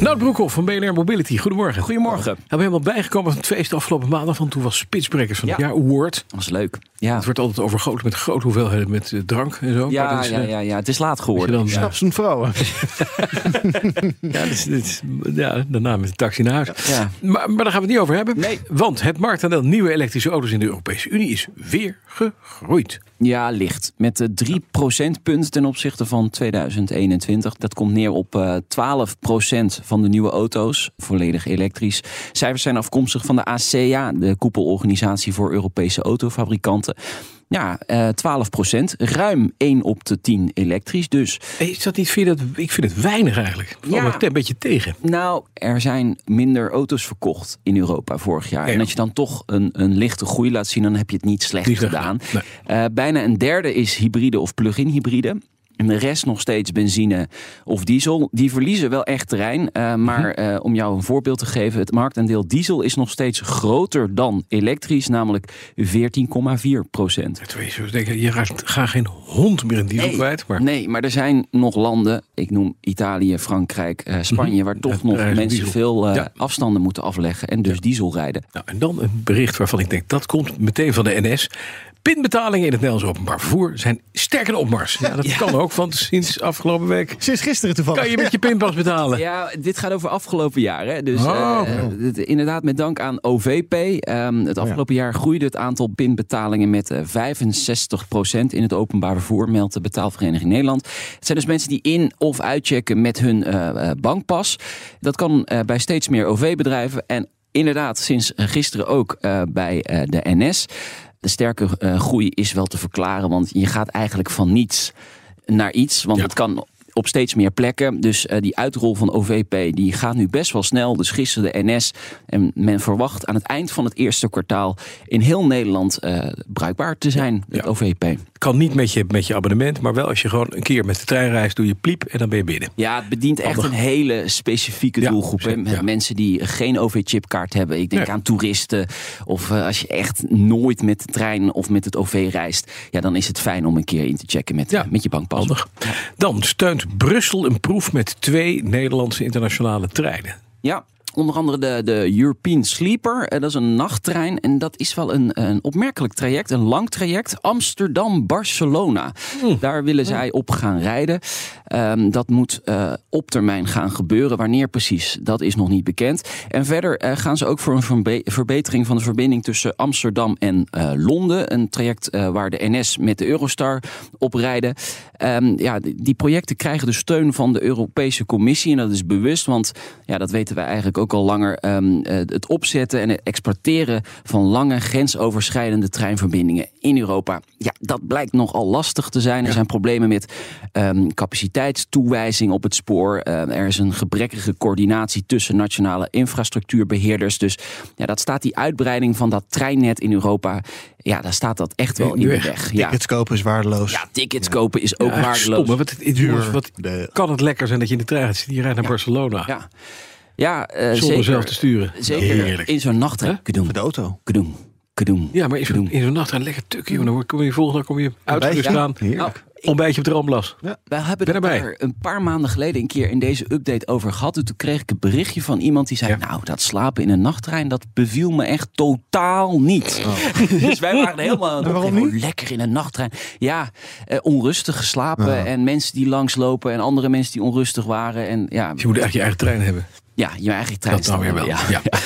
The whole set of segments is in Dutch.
Nout Broekhoff van BNR Mobility. Goedemorgen. Goedemorgen. Hebben we helemaal bijgekomen van het feest afgelopen maandag. Want toen was Spitsbrekers van het Ja. jaar award. Dat was leuk. Ja, Het wordt altijd overgoten met grote hoeveelheden met eh, drank en zo. Ja, is, ja, eh, ja, ja, het is laat geworden. dan, ja, Snaps en vrouwen. ja, dit ja, daarna met de taxi naar huis. Ja. Maar, maar daar gaan we het niet over hebben. Nee. Want het marktaandeel nieuwe elektrische auto's in de Europese Unie is weer gegroeid. Ja, licht. Met de 3 procentpunten ten opzichte van 2021. Dat komt neer op eh 12 procent van de nieuwe auto's, volledig elektrisch. Cijfers zijn afkomstig van de ACEA, de koepelorganisatie voor Europese autofabrikanten. Ja, eh 12 procent. Ruim 1 op de 10 elektrisch dus. Hey, Is dat niet, vind dat, ik vind het weinig eigenlijk. Ik val Ja. een beetje tegen. Nou, er zijn minder auto's verkocht in Europa vorig jaar. Ja. En als je dan toch een, een lichte groei laat zien, dan heb je het niet slecht Niet slecht gedaan. gedaan, Eh, bijna een derde is hybride of plug-in hybride. En de rest nog steeds benzine of diesel. Die verliezen wel echt terrein. eh, maar Mhm. eh, om jou een voorbeeld te geven. Het marktaandeel diesel is nog steeds groter dan elektrisch. Namelijk 14,4 procent. Je gaat geen hond meer in diesel kwijt. Maar Nee, maar er zijn nog landen, ik noem Italië, Frankrijk, eh, Spanje, waar toch nog mensen diesel. veel Ja. afstanden moeten afleggen en dus diesel rijden. Nou, en dan een bericht waarvan ik denk dat komt meteen van de NS. Pinbetalingen in het Nederlands openbaar vervoer zijn sterk in opmars. Ja, dat kan ook, want sinds afgelopen week Sinds gisteren toevallig. kan je met je pinpas betalen. Ja, dit gaat over afgelopen jaar. Hè? Dus Oh, eh, dit- inderdaad met dank aan OVP. Ehm, het afgelopen jaar groeide het aantal pinbetalingen met eh, 65% in het openbaar vervoer, meldt de Betaalvereniging Nederland. Het zijn dus mensen die in- of uitchecken met hun eh, eh, bankpas. Dat kan eh, bij steeds meer OV-bedrijven en inderdaad sinds eh, gisteren ook eh, bij eh, de NS. De sterke eh, groei is wel te verklaren, want je gaat eigenlijk van niets naar iets. Want Ja. het kan op steeds meer plekken. Dus eh, die uitrol van OVP die gaat nu best wel snel. Dus gisteren de NS. En men verwacht aan het eind van het eerste kwartaal in heel Nederland eh, bruikbaar te zijn, het Ja. OVP. Kan niet met je, met je abonnement, maar wel als je gewoon een keer met de trein reist, doe je pliep en dan ben je binnen. Ja, het bedient echt een hele specifieke doelgroep. Met ja. Mensen die geen OV-chipkaart hebben. Ik denk Nee. aan toeristen. Of eh, als je echt nooit met de trein of met het OV reist. Ja, dan is het fijn om een keer in te checken met, Ja, met je bankpas. Dan steunt Brussel een proef met twee Nederlandse internationale treinen. Ja, onder andere de, de European Sleeper. Eh, Dat is een nachttrein. En dat is wel een, een opmerkelijk traject. Een lang traject. Amsterdam-Barcelona. Daar willen zij op gaan rijden. Ehm, dat moet eh, op termijn gaan gebeuren. Wanneer precies, dat is nog niet bekend. En verder eh, gaan ze ook voor een verbe- verbetering van de verbinding tussen Amsterdam en Londen. Een traject waar de NS met de Eurostar op rijden. Ehm, ja, die, projecten krijgen de steun van de Europese Commissie. En dat is bewust, want ja, dat weten wij eigenlijk ook al langer. Ehm, eh, het opzetten en het exporteren van lange grensoverschrijdende treinverbindingen in Europa. Ja, dat blijkt nogal lastig te zijn. Er zijn problemen met ehm, capaciteitstoewijzing op het spoor. Eh, er is een gebrekkige coördinatie tussen nationale infrastructuurbeheerders. Dus ja, dat staat die uitbreiding van dat treinnet in Europa. Ja, daar staat dat echt wel In in de weg. Ja. Tickets kopen is waardeloos. Ja, tickets kopen is ook Ja, waardeloos. wat, het- jongens, wat De- kan het lekker zijn dat je in de trein zit. Je rijdt naar Barcelona. Ja, ja eh, Zonder zeker, zelf te sturen. Zeker Heerlijk. in zo'n nachttrein. Kedoem, Met de auto. kedoem, kedoem. Ja, maar in zo'n, in zo'n nachttrein lekker tuk, joh. Dan kom je volgende dag kom je uitgerust Ja. aan. Heerlijk. Nou, Ontbijtje op de Ramblas. wij hebben Ben het erbij. daar een paar maanden geleden een keer in deze update over gehad. En toen kreeg ik een berichtje van iemand die zei... Ja. nou, dat slapen in een nachttrein, dat beviel me echt totaal niet. dus wij waren helemaal waarom niet? oh, lekker in een nachttrein. Ja, eh, onrustig geslapen en mensen die langslopen... en andere mensen die onrustig waren. En ja, Dus je moet echt je eigen trein hebben. Ja je eigen trein Dat weer wel. Ja. Ja.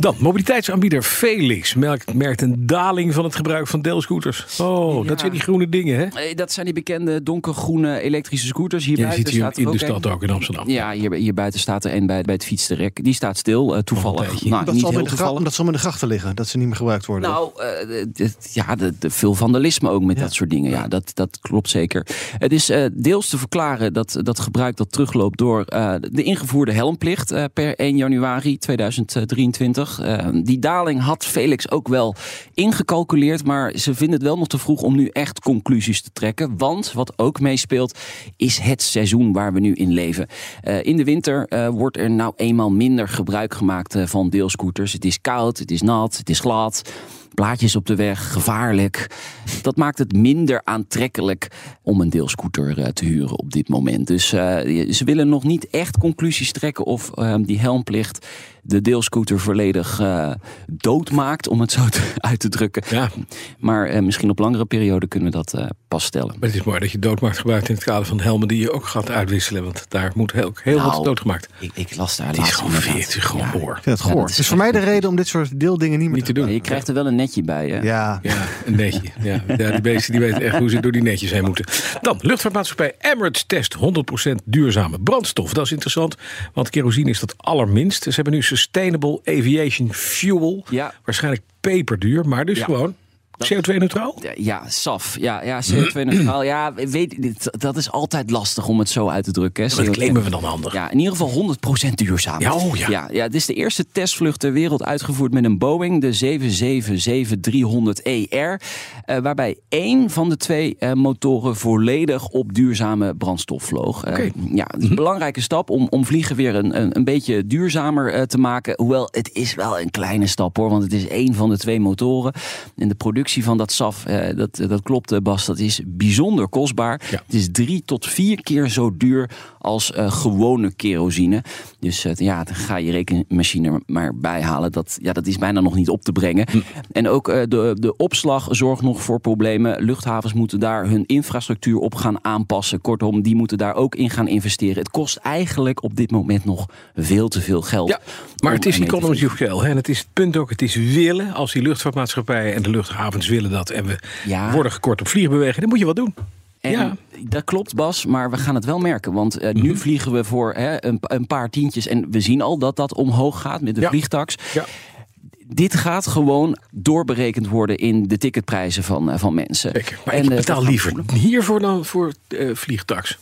Dan, mobiliteitsaanbieder Felix merkt, merkt een daling van het gebruik van deelscooters. Oh, dat zijn die groene dingen, hè? Eh, Dat zijn die bekende donkergroene elektrische scooters. Hier buiten ziet hier staat er in de ook stad een. ook in Amsterdam. Ja, hier, hier buiten staat er een bij, bij het fietsterrek. Die staat stil, eh, toevallig. Nou, Dat niet zal heel toevallig. omdat ze allemaal in de grachten liggen. Dat ze niet meer gebruikt worden. Nou, eh, ja, de, de, veel vandalisme ook met dat soort dingen. Ja, dat, dat klopt zeker. Het is eh, deels te verklaren dat dat gebruik dat terugloopt door eh, de ingevoerde helmplicht per 1 januari 2023. Uh, die daling had Felix ook wel ingecalculeerd, maar ze vinden het wel nog te vroeg om nu echt conclusies te trekken. Want wat ook meespeelt, is het seizoen waar we nu in leven. Uh, in de winter uh, wordt er nou eenmaal minder gebruik gemaakt van deelscooters. Het is koud, het is nat, het is glad plaatjes op de weg, gevaarlijk. Dat maakt het minder aantrekkelijk om een deelscooter uh, te huren op dit moment. Dus uh, ze willen nog niet echt conclusies trekken of uh, die helmplicht de deelscooter volledig uh, doodmaakt, om het zo te, uit te drukken. Ja. Maar uh, misschien op langere periode kunnen we dat uh, pas stellen. Maar het is mooi dat je doodmaakt gebruikt in het kader van de helmen die je ook gaat uitwisselen. Want daar moet heel, heel nou, wat doodgemaakt. Ik, ik las daar Het is gewoon het is gewoon ja, hoor. Ik vind het goor. dat is het is voor mij de reden om dit soort deeldingen niet meer Niet te doen. Je krijgt er wel een netje bij. Hè? Ja. Ja, een netje. Ja, ja, die beesten die weten echt hoe ze door die netjes heen moeten. Dan, luchtvaartmaatschappij Emirates test 100% duurzame brandstof. Dat is interessant, want kerosine is dat allerminst. Ze hebben nu Sustainable Aviation Fuel. Ja. Waarschijnlijk peperduur, maar dus Ja. gewoon CO2-neutraal. Ja, SAF. Ja, ja CO2-neutraal. Ja, weet, dat is altijd lastig om het zo uit te drukken. hè. Dat CO2. claimen we dan handig. Ja, in ieder geval 100% duurzaam. Ja, oh ja. ja. Ja, het is de eerste testvlucht ter wereld uitgevoerd met een Boeing, de 777-300ER. eh, waarbij één van de twee eh, motoren volledig op duurzame brandstof vloog. Eh, ja, het is een belangrijke stap om, om vliegen weer een, een, een beetje duurzamer te maken. Hoewel, het is wel een kleine stap hoor, want het is één van de twee motoren. En de productie van dat SAF, eh, dat, dat klopt eh, Bas, dat is bijzonder kostbaar. Ja. Het is drie tot vier keer zo duur als eh, gewone kerosine. Dus eh, ja, dan ga je rekenmachine er maar bijhalen. Dat, ja, dat is bijna nog niet op te brengen. En ook eh, de, de opslag zorgt nog voor problemen. Luchthavens moeten daar hun infrastructuur op gaan aanpassen. Kortom, die moeten daar ook in gaan investeren. Het kost eigenlijk op dit moment nog veel te veel geld. Ja, maar het is economy of scale. En het is het punt ook, het is willen. Als die luchtvaartmaatschappijen en de luchthavens willen dat... en we Ja. worden gekort op vliegbeweging, dan moet je wat doen. En Ja. Dat klopt, Bas, maar we gaan het wel merken. Want eh, Mhm. nu vliegen we voor hè, een, een paar tientjes. En we zien al dat dat omhoog gaat met de Ja. vliegtax. Ja. Dit gaat gewoon doorberekend worden in de ticketprijzen van, eh, van mensen. Zeker. Maar En, ik eh, betaal liever hiervoor dan voor vliegtax.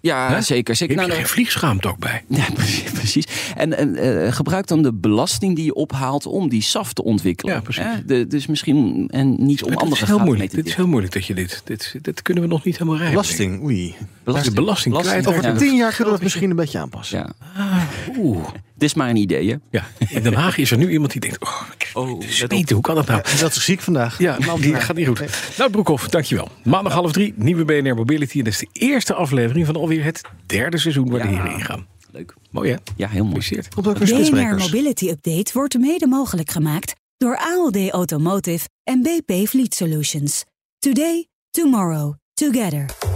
Ja, Hè? zeker. Heb zeker. je Nou, geen vliegschaamte ook bij? ja, precies, precies. En, en eh, gebruik dan de belasting die je ophaalt om die SAF te ontwikkelen. Ja, precies. Hè? De, dus misschien en niet om dit andere is heel moeilijk. Dit is heel moeilijk dat je dit... Dit, dit kunnen we nog niet helemaal rijden. Belasting, oei. De belasting kwijt. Over ja. tien jaar kunnen we dat misschien een beetje aanpassen. Ja. Oeh. Het is maar een idee, hè? Ja, in Den Haag is er nu iemand die denkt... Oh, Oh, zweten, hoe kan dat nou? Dat is ziek vandaag. Ja, die gaat niet goed. Nou, Broekhoff, dankjewel. Maandag half drie, nieuwe BNR Mobility. En dat is de eerste aflevering van alweer het derde seizoen waar de heren ingaan. Leuk. Mooi hè? Ja, heel mooi. Weer BNR. Mobility Update wordt mede mogelijk gemaakt door ALD Automotive en BP Fleet Solutions. Today, tomorrow, together.